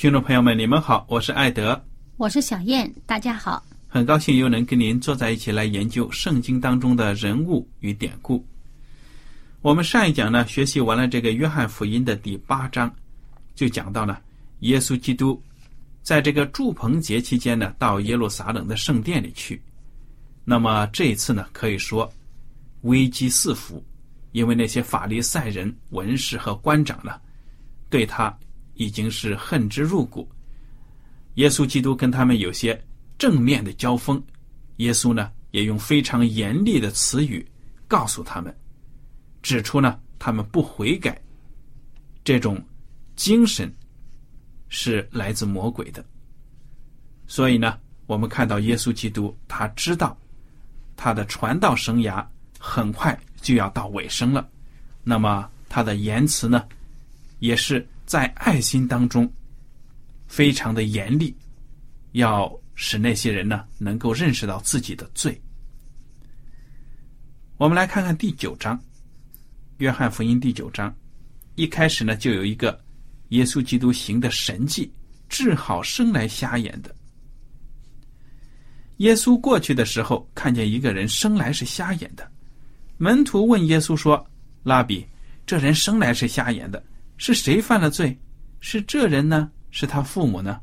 听众朋友们，你们好，我是艾德，我是小燕，大家好，很高兴又能跟您坐在一起来研究圣经当中的人物与典故。我们上一讲呢，学习完了这个约翰福音的第八章，就讲到了耶稣基督在这个祝棚节期间呢，到耶路撒冷的圣殿里去。那么这一次呢，可以说危机四伏，因为那些法利赛人、文士和官长呢，对他已经是恨之入骨。耶稣基督跟他们有些正面的交锋，耶稣呢也用非常严厉的词语告诉他们。指出呢，他们不悔改，这种精神是来自魔鬼的。所以呢，我们看到耶稣基督，他知道他的传道生涯很快就要到尾声了。那么他的言辞呢，也是在爱心当中非常的严厉，要使那些人呢能够认识到自己的罪。我们来看看第九章。约翰福音第九章，一开始呢，就有一个耶稣基督行的神迹，治好生来瞎眼的。耶稣过去的时候，看见一个人生来是瞎眼的，门徒问耶稣说：“拉比，这人生来是瞎眼的，是谁犯了罪？是这人呢？是他父母呢？”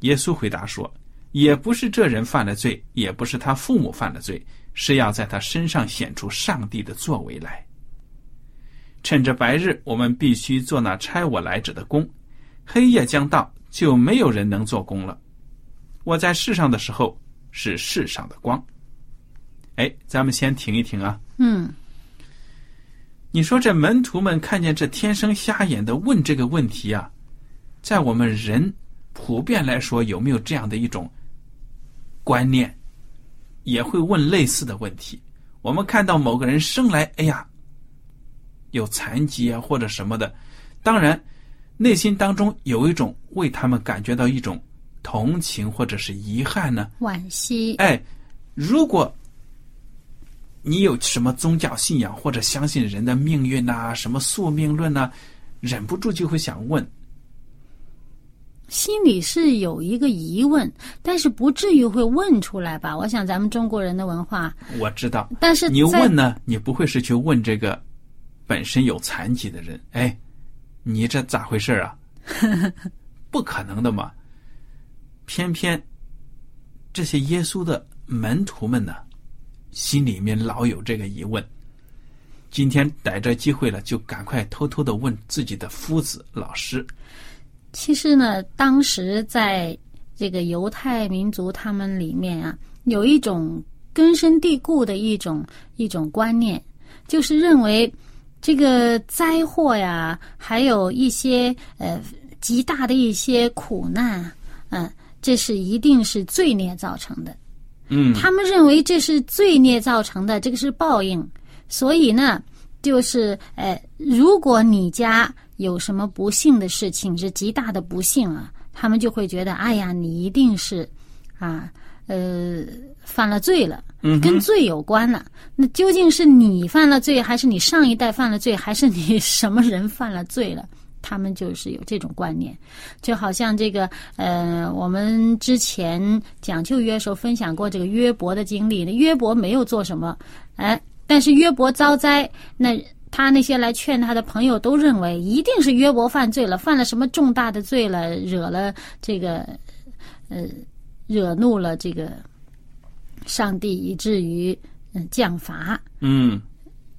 耶稣回答说：“也不是这人犯了罪，也不是他父母犯了罪。”是要在他身上显出上帝的作为来。趁着白日，我们必须做那差我来者的工；黑夜将到，就没有人能做工了。我在世上的时候是世上的光。哎，咱们先停一停啊。嗯。你说这门徒们看见这天生瞎眼的问这个问题啊，在我们人普遍来说，有没有这样的一种观念？也会问类似的问题。我们看到某个人生来，哎呀，有残疾啊或者什么的，当然内心当中有一种为他们感觉到一种同情或者是遗憾呢，惋惜。哎，如果你有什么宗教信仰或者相信人的命运呐，什么宿命论呐，忍不住就会想问。心里是有一个疑问，但是不至于会问出来吧？我想咱们中国人的文化，我知道。但是你问呢？你不会是去问这个本身有残疾的人？哎，你这咋回事啊？不可能的嘛！偏偏这些耶稣的门徒们呢，心里面老有这个疑问。今天逮着机会了，就赶快偷偷的问自己的夫子、老师。其实呢，当时在这个犹太民族他们里面啊，有一种根深蒂固的一种一种观念，就是认为这个灾祸呀，还有一些呃极大的一些苦难，嗯，这是一定是罪孽造成的。嗯，他们认为这是罪孽造成的，这个是报应，所以呢，就是呃，如果你家有什么不幸的事情，是极大的不幸啊，他们就会觉得，哎呀，你一定是啊，呃，犯了罪了，跟罪有关了。那究竟是你犯了罪，还是你上一代犯了罪，还是你什么人犯了罪了？他们就是有这种观念，就好像这个呃，我们之前讲旧约时候分享过这个约伯的经历。那约伯没有做什么，哎，但是约伯遭灾，那他那些来劝他的朋友都认为一定是约伯犯罪了，犯了什么重大的罪了，惹了这个呃，惹怒了这个上帝，以至于嗯降罚。嗯，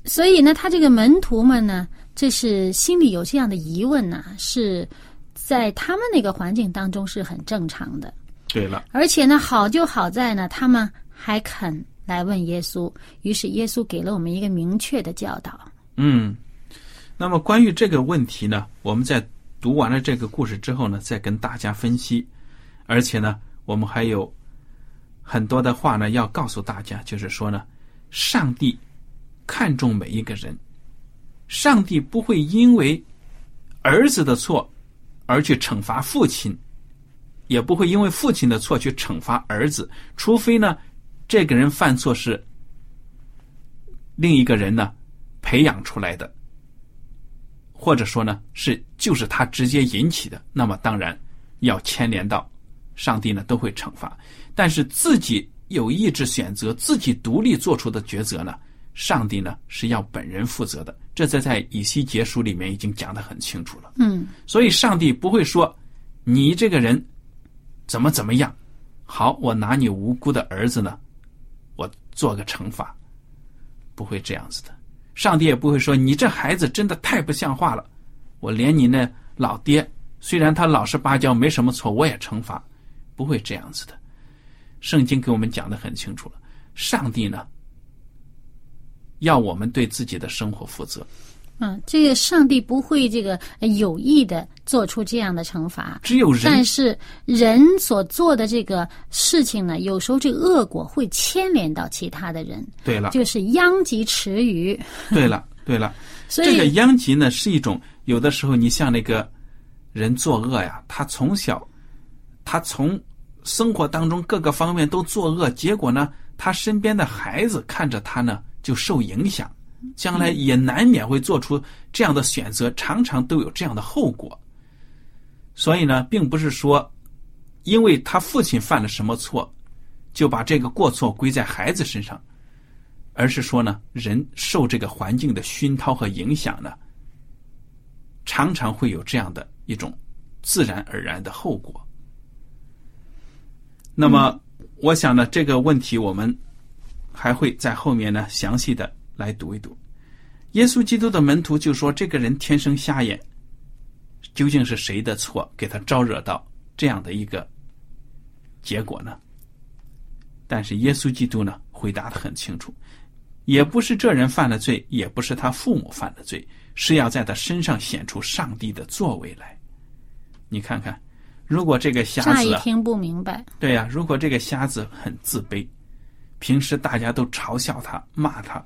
所以呢，他这个门徒们呢。这是心里有这样的疑问呢，是在他们那个环境当中是很正常的。对了，而且呢，好就好在呢，他们还肯来问耶稣，于是耶稣给了我们一个明确的教导。嗯，那么关于这个问题呢，我们在读完了这个故事之后呢，再跟大家分析，而且呢，我们还有很多的话呢要告诉大家，就是说呢，上帝看重每一个人。上帝不会因为儿子的错而去惩罚父亲，也不会因为父亲的错去惩罚儿子，除非呢，这个人犯错是另一个人呢培养出来的，或者说呢是就是他直接引起的，那么当然要牵连到上帝呢都会惩罚。但是自己有意志选择，自己独立做出的抉择呢？上帝呢是要本人负责的，这在在以西结书里面已经讲得很清楚了。嗯，所以上帝不会说你这个人怎么怎么样，好，我拿你无辜的儿子呢，我做个惩罚，不会这样子的。上帝也不会说你这孩子真的太不像话了，我连你那老爹虽然他老实巴交没什么错，我也惩罚，不会这样子的。圣经给我们讲的很清楚了，上帝呢。要我们对自己的生活负责。嗯，这个上帝不会这个有意的做出这样的惩罚，只有人。但是人所做的这个事情呢，有时候这个恶果会牵连到其他的人。对了，就是殃及池鱼。对了，对了，所以这个殃及呢，是一种有的时候你像那个人作恶呀，他从小他从生活当中各个方面都作恶，结果呢，他身边的孩子看着他呢。就受影响，将来也难免会做出这样的选择，常常都有这样的后果。所以呢，并不是说，因为他父亲犯了什么错，就把这个过错归在孩子身上，而是说呢，人受这个环境的熏陶和影响呢，常常会有这样的一种自然而然的后果。那么，我想呢，这个问题我们。还会在后面呢，详细的来读一读。耶稣基督的门徒就说：“这个人天生瞎眼，究竟是谁的错，给他招惹到这样的一个结果呢？”但是耶稣基督呢，回答的很清楚，也不是这人犯了罪，也不是他父母犯的罪，是要在他身上显出上帝的作为来。你看看，如果这个瞎子，一听不明白。对呀，如果这个瞎子很自卑。平时大家都嘲笑他、骂他，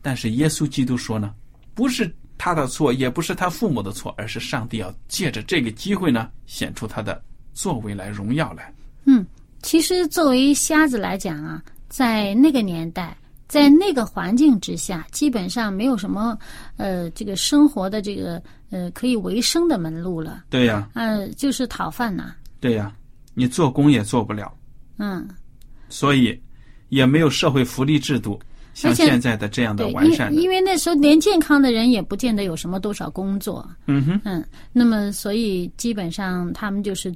但是耶稣基督说呢，不是他的错，也不是他父母的错，而是上帝要借着这个机会呢，显出他的作为来、荣耀来。嗯，其实作为瞎子来讲啊，在那个年代，在那个环境之下，基本上没有什么呃，这个生活的这个呃可以为生的门路了。对呀。呃，就是讨饭呐。对呀，你做工也做不了。嗯。所以，也没有社会福利制度像现在的这样的完善。因为那时候连健康的人也不见得有什么多少工作。嗯哼。嗯，那么所以基本上他们就是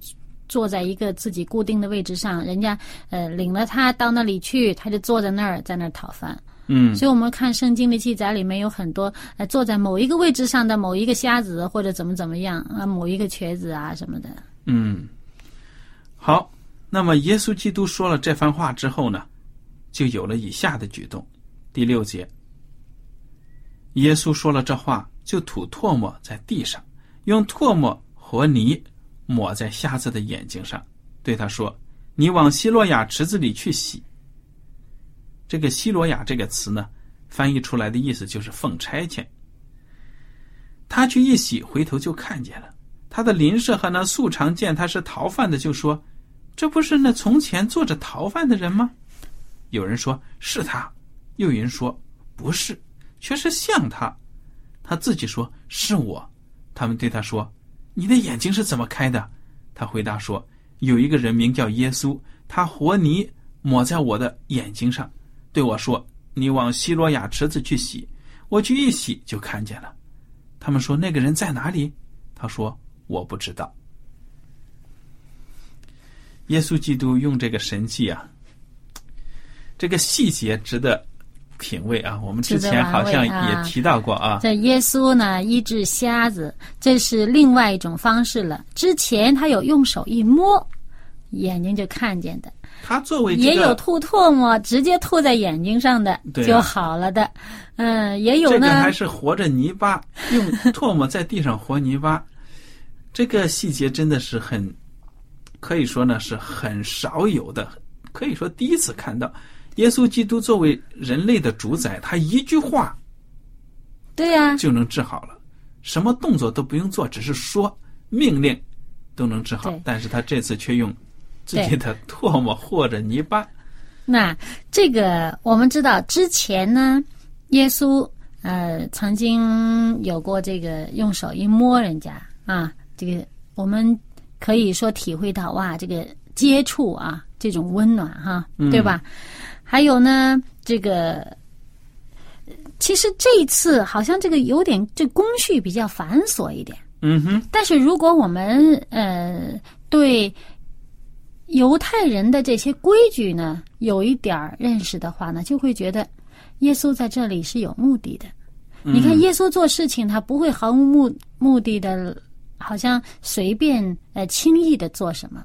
坐在一个自己固定的位置上，人家呃领了他到那里去，他就坐在那儿在那儿讨饭。嗯。所以我们看圣经的记载里面有很多呃坐在某一个位置上的某一个瞎子或者怎么怎么样啊，某一个瘸子啊什么的。嗯。好。那么，耶稣基督说了这番话之后呢，就有了以下的举动。第六节，耶稣说了这话，就吐唾沫在地上，用唾沫和泥抹在瞎子的眼睛上，对他说：“你往希罗亚池子里去洗。”这个希罗亚这个词呢，翻译出来的意思就是奉差遣。他去一洗，回头就看见了他的邻舍和那素常见他是逃犯的，就说：“这不是那从前坐着逃犯的人吗？”有人说是他，又有人说不是，却是像他。他自己说是我。他们对他说：“你的眼睛是怎么开的？”他回答说：“有一个人名叫耶稣，他和泥抹在我的眼睛上，对我说：‘你往希罗亚池子去洗。’我去一洗，就看见了。他们说：‘那个人在哪里？’他说：‘我不知道。’耶稣基督用这个神迹啊，这个细节值得。”品味啊，我们之前好像也提到过啊。这耶稣呢医治瞎子，这是另外一种方式了。之前他有用手一摸，眼睛就看见的。他作为也有吐唾沫，直接吐在眼睛上的就好了的。嗯，也有呢。还是活着泥巴，用唾沫在地上和泥巴，这个细节真的是很，可以说呢是很少有的，可以说第一次看到。耶稣基督作为人类的主宰，他一句话，对呀，就能治好了，什么动作都不用做，只是说命令，都能治好。但是他这次却用自己的唾沫或者泥巴。那这个我们知道，之前呢，耶稣呃曾经有过这个用手一摸人家啊，这个我们可以说体会到哇，这个接触啊，这种温暖哈，对吧？还有呢，这个其实这一次好像这个有点这工序比较繁琐一点。嗯哼。但是如果我们呃对犹太人的这些规矩呢有一点认识的话呢，就会觉得耶稣在这里是有目的的。你看耶稣做事情，他不会毫无目目的的，好像随便呃轻易的做什么。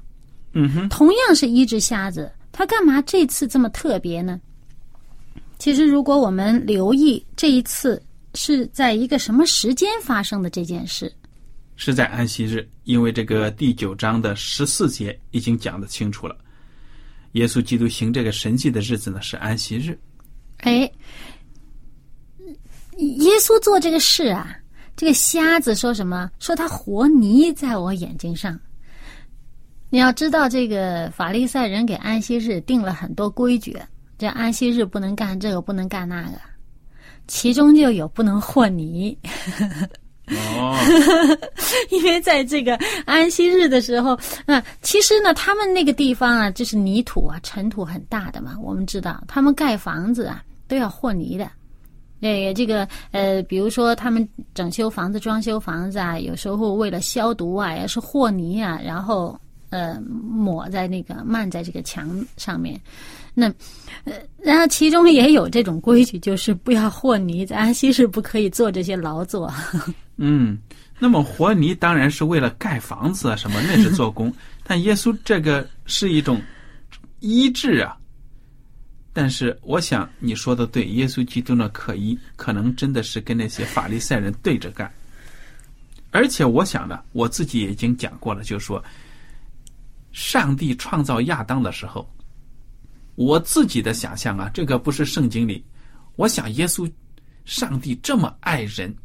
嗯哼。同样是一只瞎子。他干嘛这次这么特别呢？其实，如果我们留意这一次是在一个什么时间发生的这件事，是在安息日，因为这个第九章的十四节已经讲的清楚了。耶稣基督行这个神迹的日子呢是安息日。哎，耶稣做这个事啊，这个瞎子说什么？说他活泥在我眼睛上。你要知道，这个法利赛人给安息日定了很多规矩，这安息日不能干这个，不能干那个，其中就有不能和泥。哦，因为在这个安息日的时候，那其实呢，他们那个地方啊，就是泥土啊，尘土很大的嘛。我们知道，他们盖房子啊，都要和泥的。呃，这个呃，比如说他们整修房子、装修房子啊，有时候为了消毒啊，也是和泥啊，然后。呃，抹在那个漫在这个墙上面，那呃，然后其中也有这种规矩，就是不要和泥，在安息日不可以做这些劳作。嗯，那么和泥当然是为了盖房子啊，什么那是做工，但耶稣这个是一种医治啊。但是我想你说的对，耶稣基督呢可医，可能真的是跟那些法利赛人对着干。而且我想呢，我自己已经讲过了，就是说。上帝创造亚当的时候，我自己的想象啊，这个不是圣经里。我想耶稣，上帝这么爱人，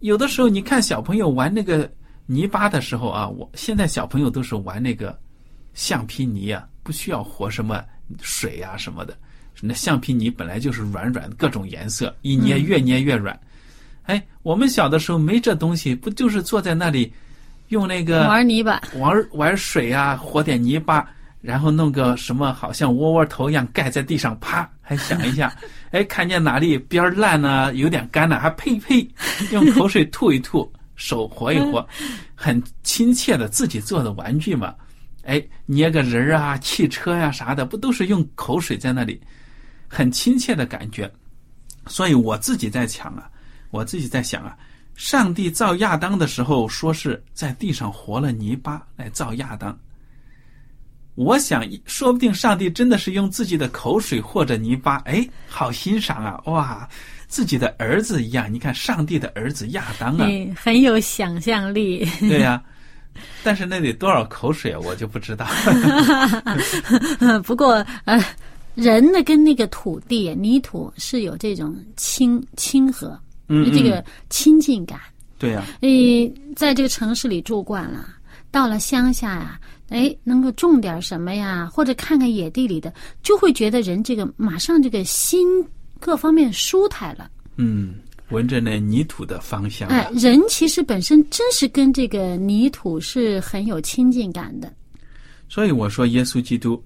有的时候你看小朋友玩那个泥巴的时候啊，我现在小朋友都是玩那个橡皮泥啊，不需要和什么水啊什么的。那橡皮泥本来就是软软各种颜色，一捏越捏越软。哎，我们小的时候没这东西，不就是坐在那里？用那个玩泥巴，玩玩水啊，和点泥巴，然后弄个什么，好像窝窝头一样盖在地上，啪，还想一下，哎，看见哪里边烂呢，有点干了，还呸呸，用口水吐一吐，手活一活，很亲切的自己做的玩具嘛，哎，捏个人啊，汽车呀啥的，不都是用口水在那里，很亲切的感觉，所以我自己在想啊，我自己在想啊。上帝造亚当的时候，说是在地上活了泥巴来造亚当。我想，说不定上帝真的是用自己的口水或者泥巴，哎，好欣赏啊！哇，自己的儿子一样，你看，上帝的儿子亚当啊，很有想象力。对呀，但是那得多少口水啊，我就不知道。不过，呃，人呢跟那个土地泥土是有这种亲亲和，嗯这个亲近感。对呀、你，在这个城市里住惯了，到了乡下呀，哎，能够种点什么呀，或者看看野地里的，就会觉得人这个马上这个心各方面舒坦了。嗯，闻着那泥土的芳香、啊，哎，人其实本身真是跟这个泥土是很有亲近感的。所以我说耶稣基督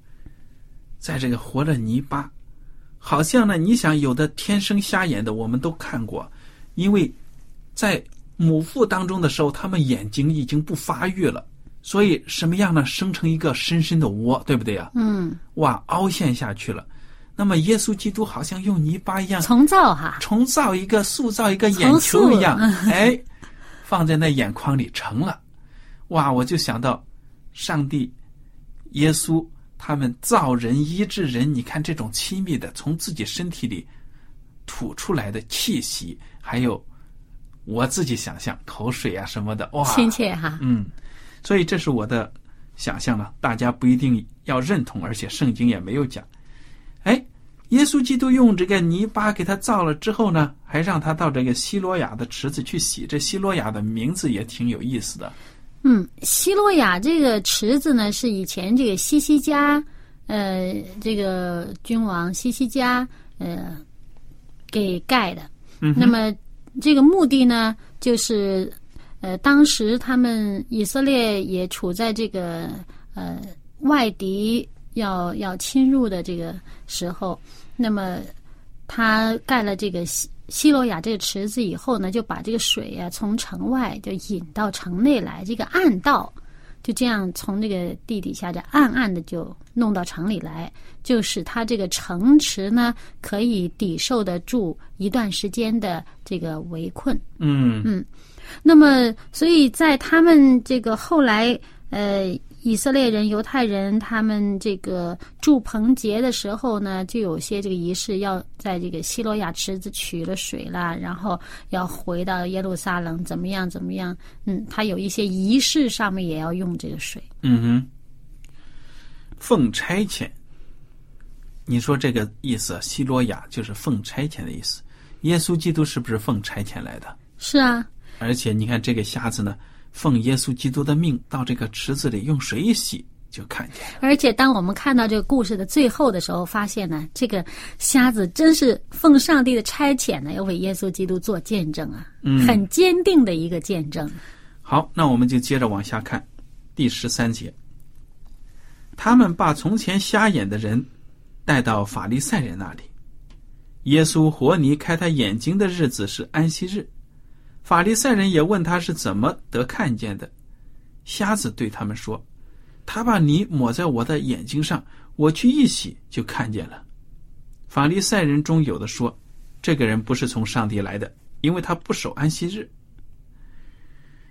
在这个活了泥巴，好像呢，你想有的天生瞎眼的，我们都看过，因为在母腹当中的时候，他们眼睛已经不发育了，所以什么样呢？生成一个深深的窝，对不对呀？嗯，哇，凹陷下去了。那么耶稣基督好像用泥巴一样重造哈，重造一个、塑造一个眼球一样，哎，放在那眼眶里成了。哇，我就想到上帝、耶稣他们造人、医治人，你看这种亲密的从自己身体里吐出来的气息，还有我自己想象口水啊什么的，哇，亲切哈。嗯，所以这是我的想象了，大家不一定要认同，而且圣经也没有讲。哎，耶稣基督用这个泥巴给他造了之后呢，还让他到这个希罗亚的池子去洗。这希罗亚的名字也挺有意思的。嗯，希罗亚这个池子呢，是以前这个西西家，呃，这个君王西西家，呃，给盖的。嗯那么这个目的呢，就是呃，当时他们以色列也处在这个呃外敌要要侵入的这个时候，那么他盖了这个西西罗亚这个池子以后呢，就把这个水啊从城外就引到城内来，这个暗道就这样从这个地底下这暗暗的就弄到城里来，就使他这个城池呢可以抵受得住一段时间的这个围困。嗯嗯那么，所以在他们这个后来，呃，以色列人、犹太人他们这个住棚节的时候呢，就有些这个仪式要在这个希罗亚池子取了水啦，然后要回到耶路撒冷，怎么样怎么样？嗯，他有一些仪式上面也要用这个水。嗯哼，奉差遣。你说这个意思，希罗亚就是奉差遣的意思。耶稣基督是不是奉差遣来的？是啊，而且你看这个瞎子呢，奉耶稣基督的命到这个池子里用水一洗，就看见了。而且当我们看到这个故事的最后的时候，发现呢，这个瞎子真是奉上帝的差遣呢，要为耶稣基督做见证啊，嗯很坚定的一个见证。好，那我们就接着往下看，第十三节。他们把从前瞎眼的人带到法利赛人那里。耶稣活泥开他眼睛的日子是安息日，法利赛人也问他是怎么得看见的。瞎子对他们说：“他把泥抹在我的眼睛上，我去一洗就看见了。”法利赛人中有的说：“这个人不是从上帝来的，因为他不守安息日。”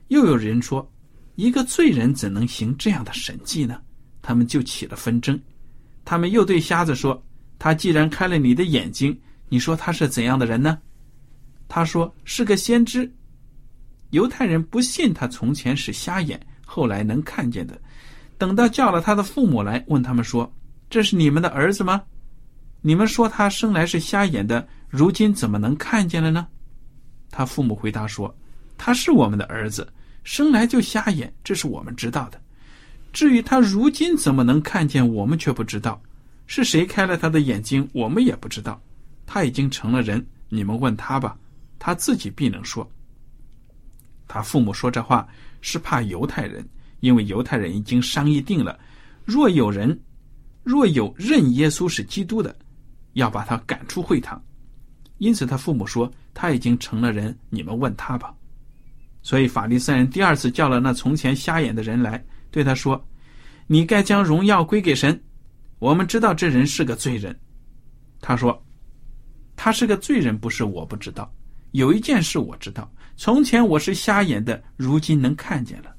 又有人说：“一个罪人怎能行这样的神迹呢？”他们就起了纷争。他们又对瞎子说：“他既然开了你的眼睛，你说他是怎样的人呢？”他说：“是个先知。”犹太人不信他从前是瞎眼，后来能看见的。等到叫了他的父母来，问他们说：“这是你们的儿子吗？你们说他生来是瞎眼的，如今怎么能看见了呢？”他父母回答说：“他是我们的儿子，生来就瞎眼，这是我们知道的。至于他如今怎么能看见，我们却不知道。是谁开了他的眼睛，我们也不知道。他已经成了人，你们问他吧，他自己必能说。”他父母说这话是怕犹太人，因为犹太人已经商议定了，若有人若有认耶稣是基督的，要把他赶出会堂。因此，他父母说他已经成了人，你们问他吧。所以，法利赛人第二次叫了那从前瞎眼的人来，对他说：“你该将荣耀归给神。我们知道这人是个罪人。”他说：“他是个罪人，不是我不知道。有一件事我知道，从前我是瞎眼的，如今能看见了。”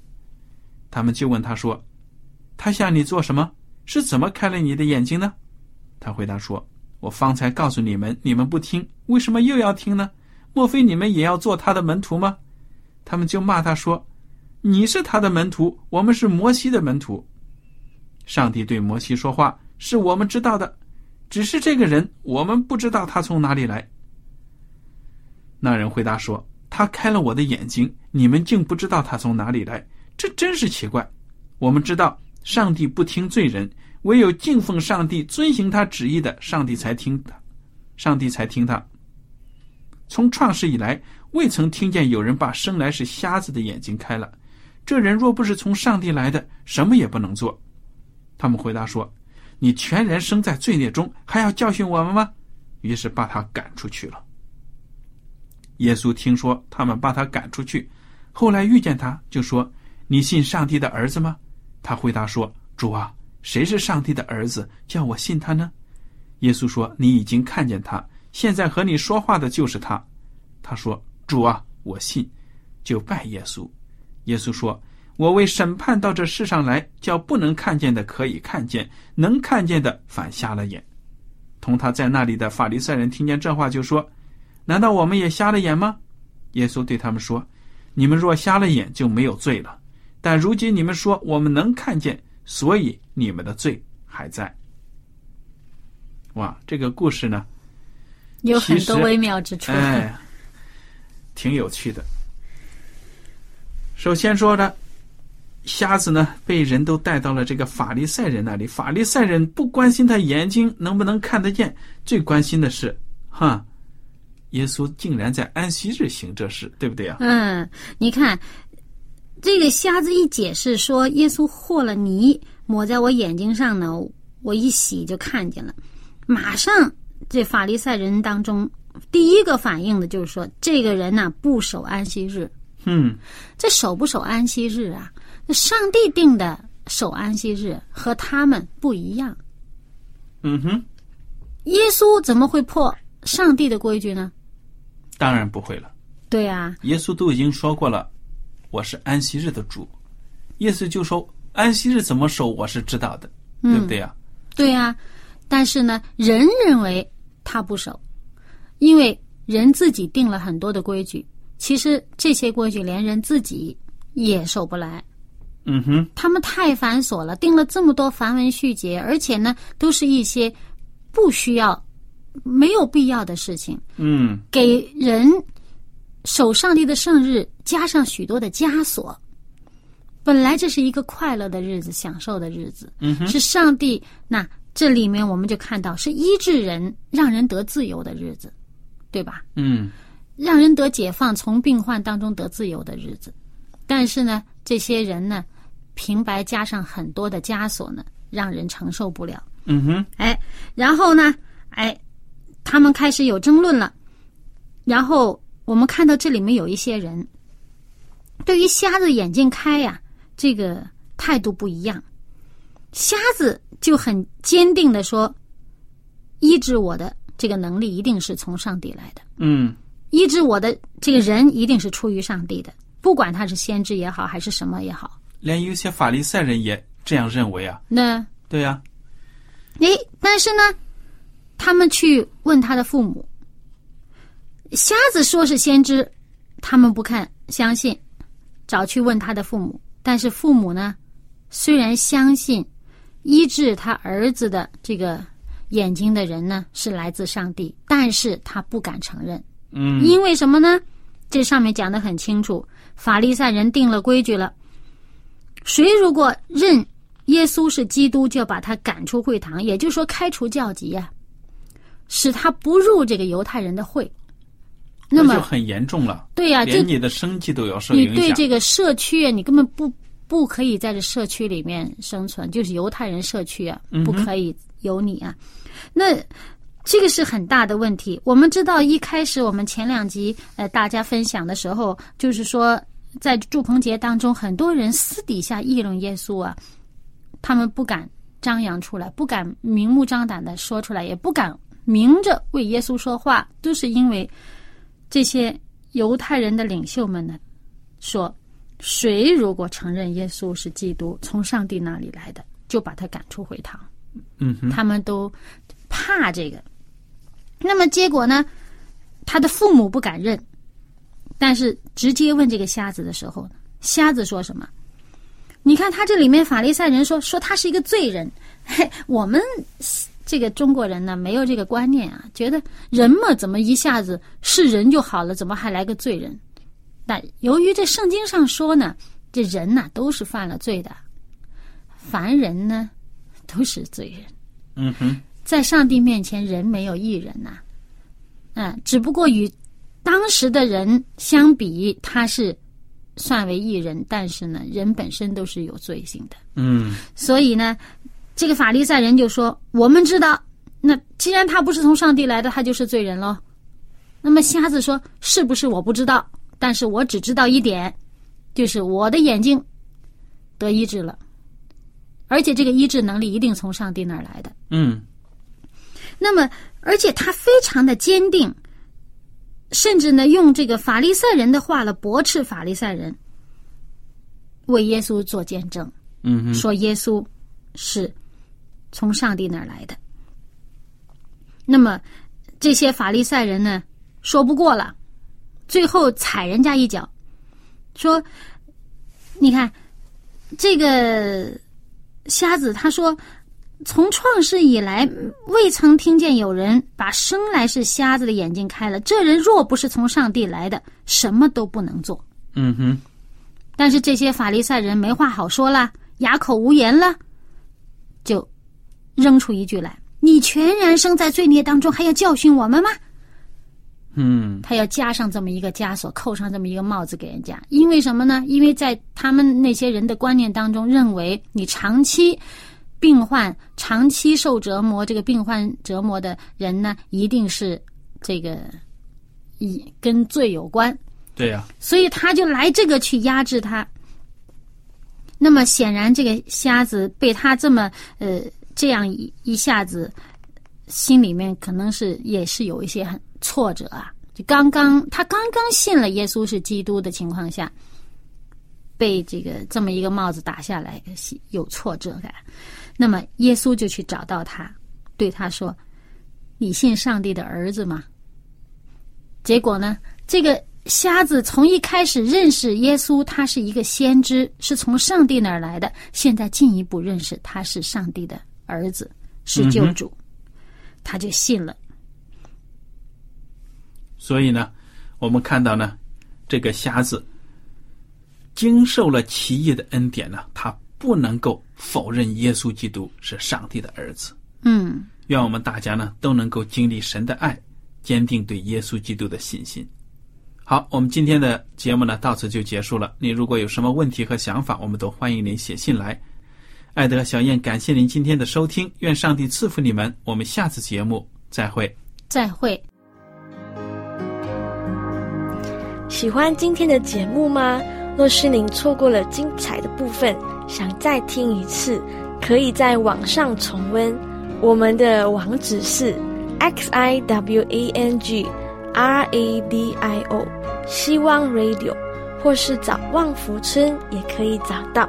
他们就问他说：“他向你做什么？是怎么开了你的眼睛呢？”他回答说：“我方才告诉你们，你们不听，为什么又要听呢？莫非你们也要做他的门徒吗？”他们就骂他说：“你是他的门徒，我们是摩西的门徒。”上帝对摩西说话，是我们知道的。只是这个人，我们不知道他从哪里来。”那人回答说：“他开了我的眼睛，你们竟不知道他从哪里来，这真是奇怪。我们知道，上帝不听罪人，唯有敬奉上帝、遵行他旨意的，上帝才听他，上帝才听他。从创世以来，未曾听见有人把生来是瞎子的眼睛开了。这人若不是从上帝来的，什么也不能做。”他们回答说：“你全然生在罪孽中，还要教训我们吗？”于是把他赶出去了。耶稣听说他们把他赶出去，后来遇见他，就说：“你信上帝的儿子吗？”他回答说：“主啊，谁是上帝的儿子，叫我信他呢？”耶稣说：“你已经看见他，现在和你说话的就是他。”他说：“主啊，我信。”就拜耶稣。耶稣说：“我为审判到这世上来，叫不能看见的可以看见，能看见的反瞎了眼。”同他在那里的法利赛人听见这话，就说。难道我们也瞎了眼吗？耶稣对他们说：“你们若瞎了眼，就没有罪了。但如今你们说我们能看见，所以你们的罪还在。”哇，这个故事呢，有很多微妙之处，哎，挺有趣的。首先说的，瞎子呢被人都带到了这个法利赛人那里，法利赛人不关心他眼睛能不能看得见，最关心的是，哈。耶稣竟然在安息日行这事，对不对啊？嗯，你看，这个瞎子一解释说，耶稣和了泥抹在我眼睛上呢，我一洗就看见了。马上，这法利赛人当中第一个反应的就是说，这个人呢不守安息日。嗯，这守不守安息日啊？那上帝定的守安息日和他们不一样。嗯哼，耶稣怎么会破上帝的规矩呢？当然不会了。对呀，耶稣都已经说过了，我是安息日的主。意思就说安息日怎么守，我是知道的，对不对呀？对呀，但是呢，人认为他不守，因为人自己定了很多的规矩，其实这些规矩连人自己也守不来。嗯哼，他们太繁琐了，定了这么多繁文缛节，而且呢，都是一些不需要。没有必要的事情，嗯，给人守上帝的圣日加上许多的枷锁。本来这是一个快乐的日子，享受的日子，嗯，是上帝。那这里面我们就看到是医治人、让人得自由的日子，对吧？嗯，让人得解放，从病患当中得自由的日子。但是呢，这些人呢，平白加上很多的枷锁呢，让人承受不了。嗯哼，哎，然后呢，哎。他们开始有争论了，然后我们看到这里面有一些人，对于瞎子眼睛开呀，这个态度不一样。瞎子就很坚定的说：“医治我的这个能力一定是从上帝来的。”嗯，医治我的这个人一定是出于上帝的，不管他是先知也好，还是什么也好。连有些法利赛人也这样认为啊。那对呀。哎，但是呢？他们去问他的父母，瞎子说是先知，他们不看相信，找去问他的父母。但是父母呢，虽然相信医治他儿子的这个眼睛的人呢是来自上帝，但是他不敢承认。嗯，因为什么呢？这上面讲的很清楚，法利赛人定了规矩了，谁如果认耶稣是基督，就要把他赶出会堂，也就是说开除教籍呀。使他不入这个犹太人的会，那么就很严重了。对呀，连你的生计都要受影响。你对这个社区，你根本不不可以在这社区里面生存，就是犹太人社区啊，不可以有你啊。那这个是很大的问题。我们知道，一开始我们前两集呃大家分享的时候，就是说在祝棚节当中，很多人私底下议论耶稣啊，他们不敢张扬出来，不敢明目张胆的说出来，也不敢。明着为耶稣说话，都是因为这些犹太人的领袖们呢，说谁如果承认耶稣是基督，从上帝那里来的，就把他赶出会堂。嗯，他们都怕这个。那么结果呢？他的父母不敢认，但是直接问这个瞎子的时候，瞎子说什么？你看他这里面法利赛人说说他是一个罪人，嘿，我们。这个中国人呢没有这个观念啊，觉得人嘛怎么一下子是人就好了，怎么还来个罪人？但由于这圣经上说呢，这人呐都是犯了罪的，凡人呢都是罪人。嗯哼，在上帝面前，人没有一人呐、嗯，只不过与当时的人相比，他是算为一人，但是呢，人本身都是有罪性的。嗯所以呢，这个法利赛人就说：“我们知道，那既然他不是从上帝来的，他就是罪人喽。”那么瞎子说：“是不是我不知道，但是我只知道一点，就是我的眼睛得医治了，而且这个医治能力一定从上帝那儿来的。嗯那么，而且他非常的坚定，甚至呢用这个法利赛人的话了驳斥法利赛人，为耶稣做见证。”嗯，说耶稣是从上帝那儿来的。那么这些法利赛人呢，说不过了，最后踩人家一脚，说：“你看这个瞎子，他说从创世以来，未曾听见有人把生来是瞎子的眼睛开了。这人若不是从上帝来的，什么都不能做。”嗯哼，但是这些法利赛人没话好说了，哑口无言了，就扔出一句来：“你全然生在罪孽当中，还要教训我们吗？”嗯他要加上这么一个枷锁，扣上这么一个帽子给人家，因为什么呢？因为在他们那些人的观念当中，认为你长期病患、长期受折磨，这个病患折磨的人呢，一定是这个以跟罪有关。对呀、所以他就来这个去压制他。那么显然，这个瞎子被他这么呃这样一一下子，心里面可能是也是有一些很挫折啊。就刚刚他刚刚信了耶稣是基督的情况下，被这个这么一个帽子打下来，有挫折感。那么耶稣就去找到他，对他说：“你信上帝的儿子吗？”结果呢，这个瞎子从一开始认识耶稣，他是一个先知，是从上帝那儿来的。现在进一步认识他是上帝的儿子，是救主，他就信了。所以呢，我们看到呢，这个瞎子经受了奇异的恩典呢，他不能够否认耶稣基督是上帝的儿子。嗯，愿我们大家呢都能够经历神的爱，坚定对耶稣基督的信心。好，我们今天的节目呢到此就结束了。你如果有什么问题和想法，我们都欢迎您写信来。艾德、小燕，感谢您今天的收听，愿上帝赐福你们。我们下次节目再会。再会。喜欢今天的节目吗？若是您错过了精彩的部分，想再听一次，可以在网上重温。我们的网址是 x i w a n g r a d i o 希望 Radio，或是找旺福村也可以找到。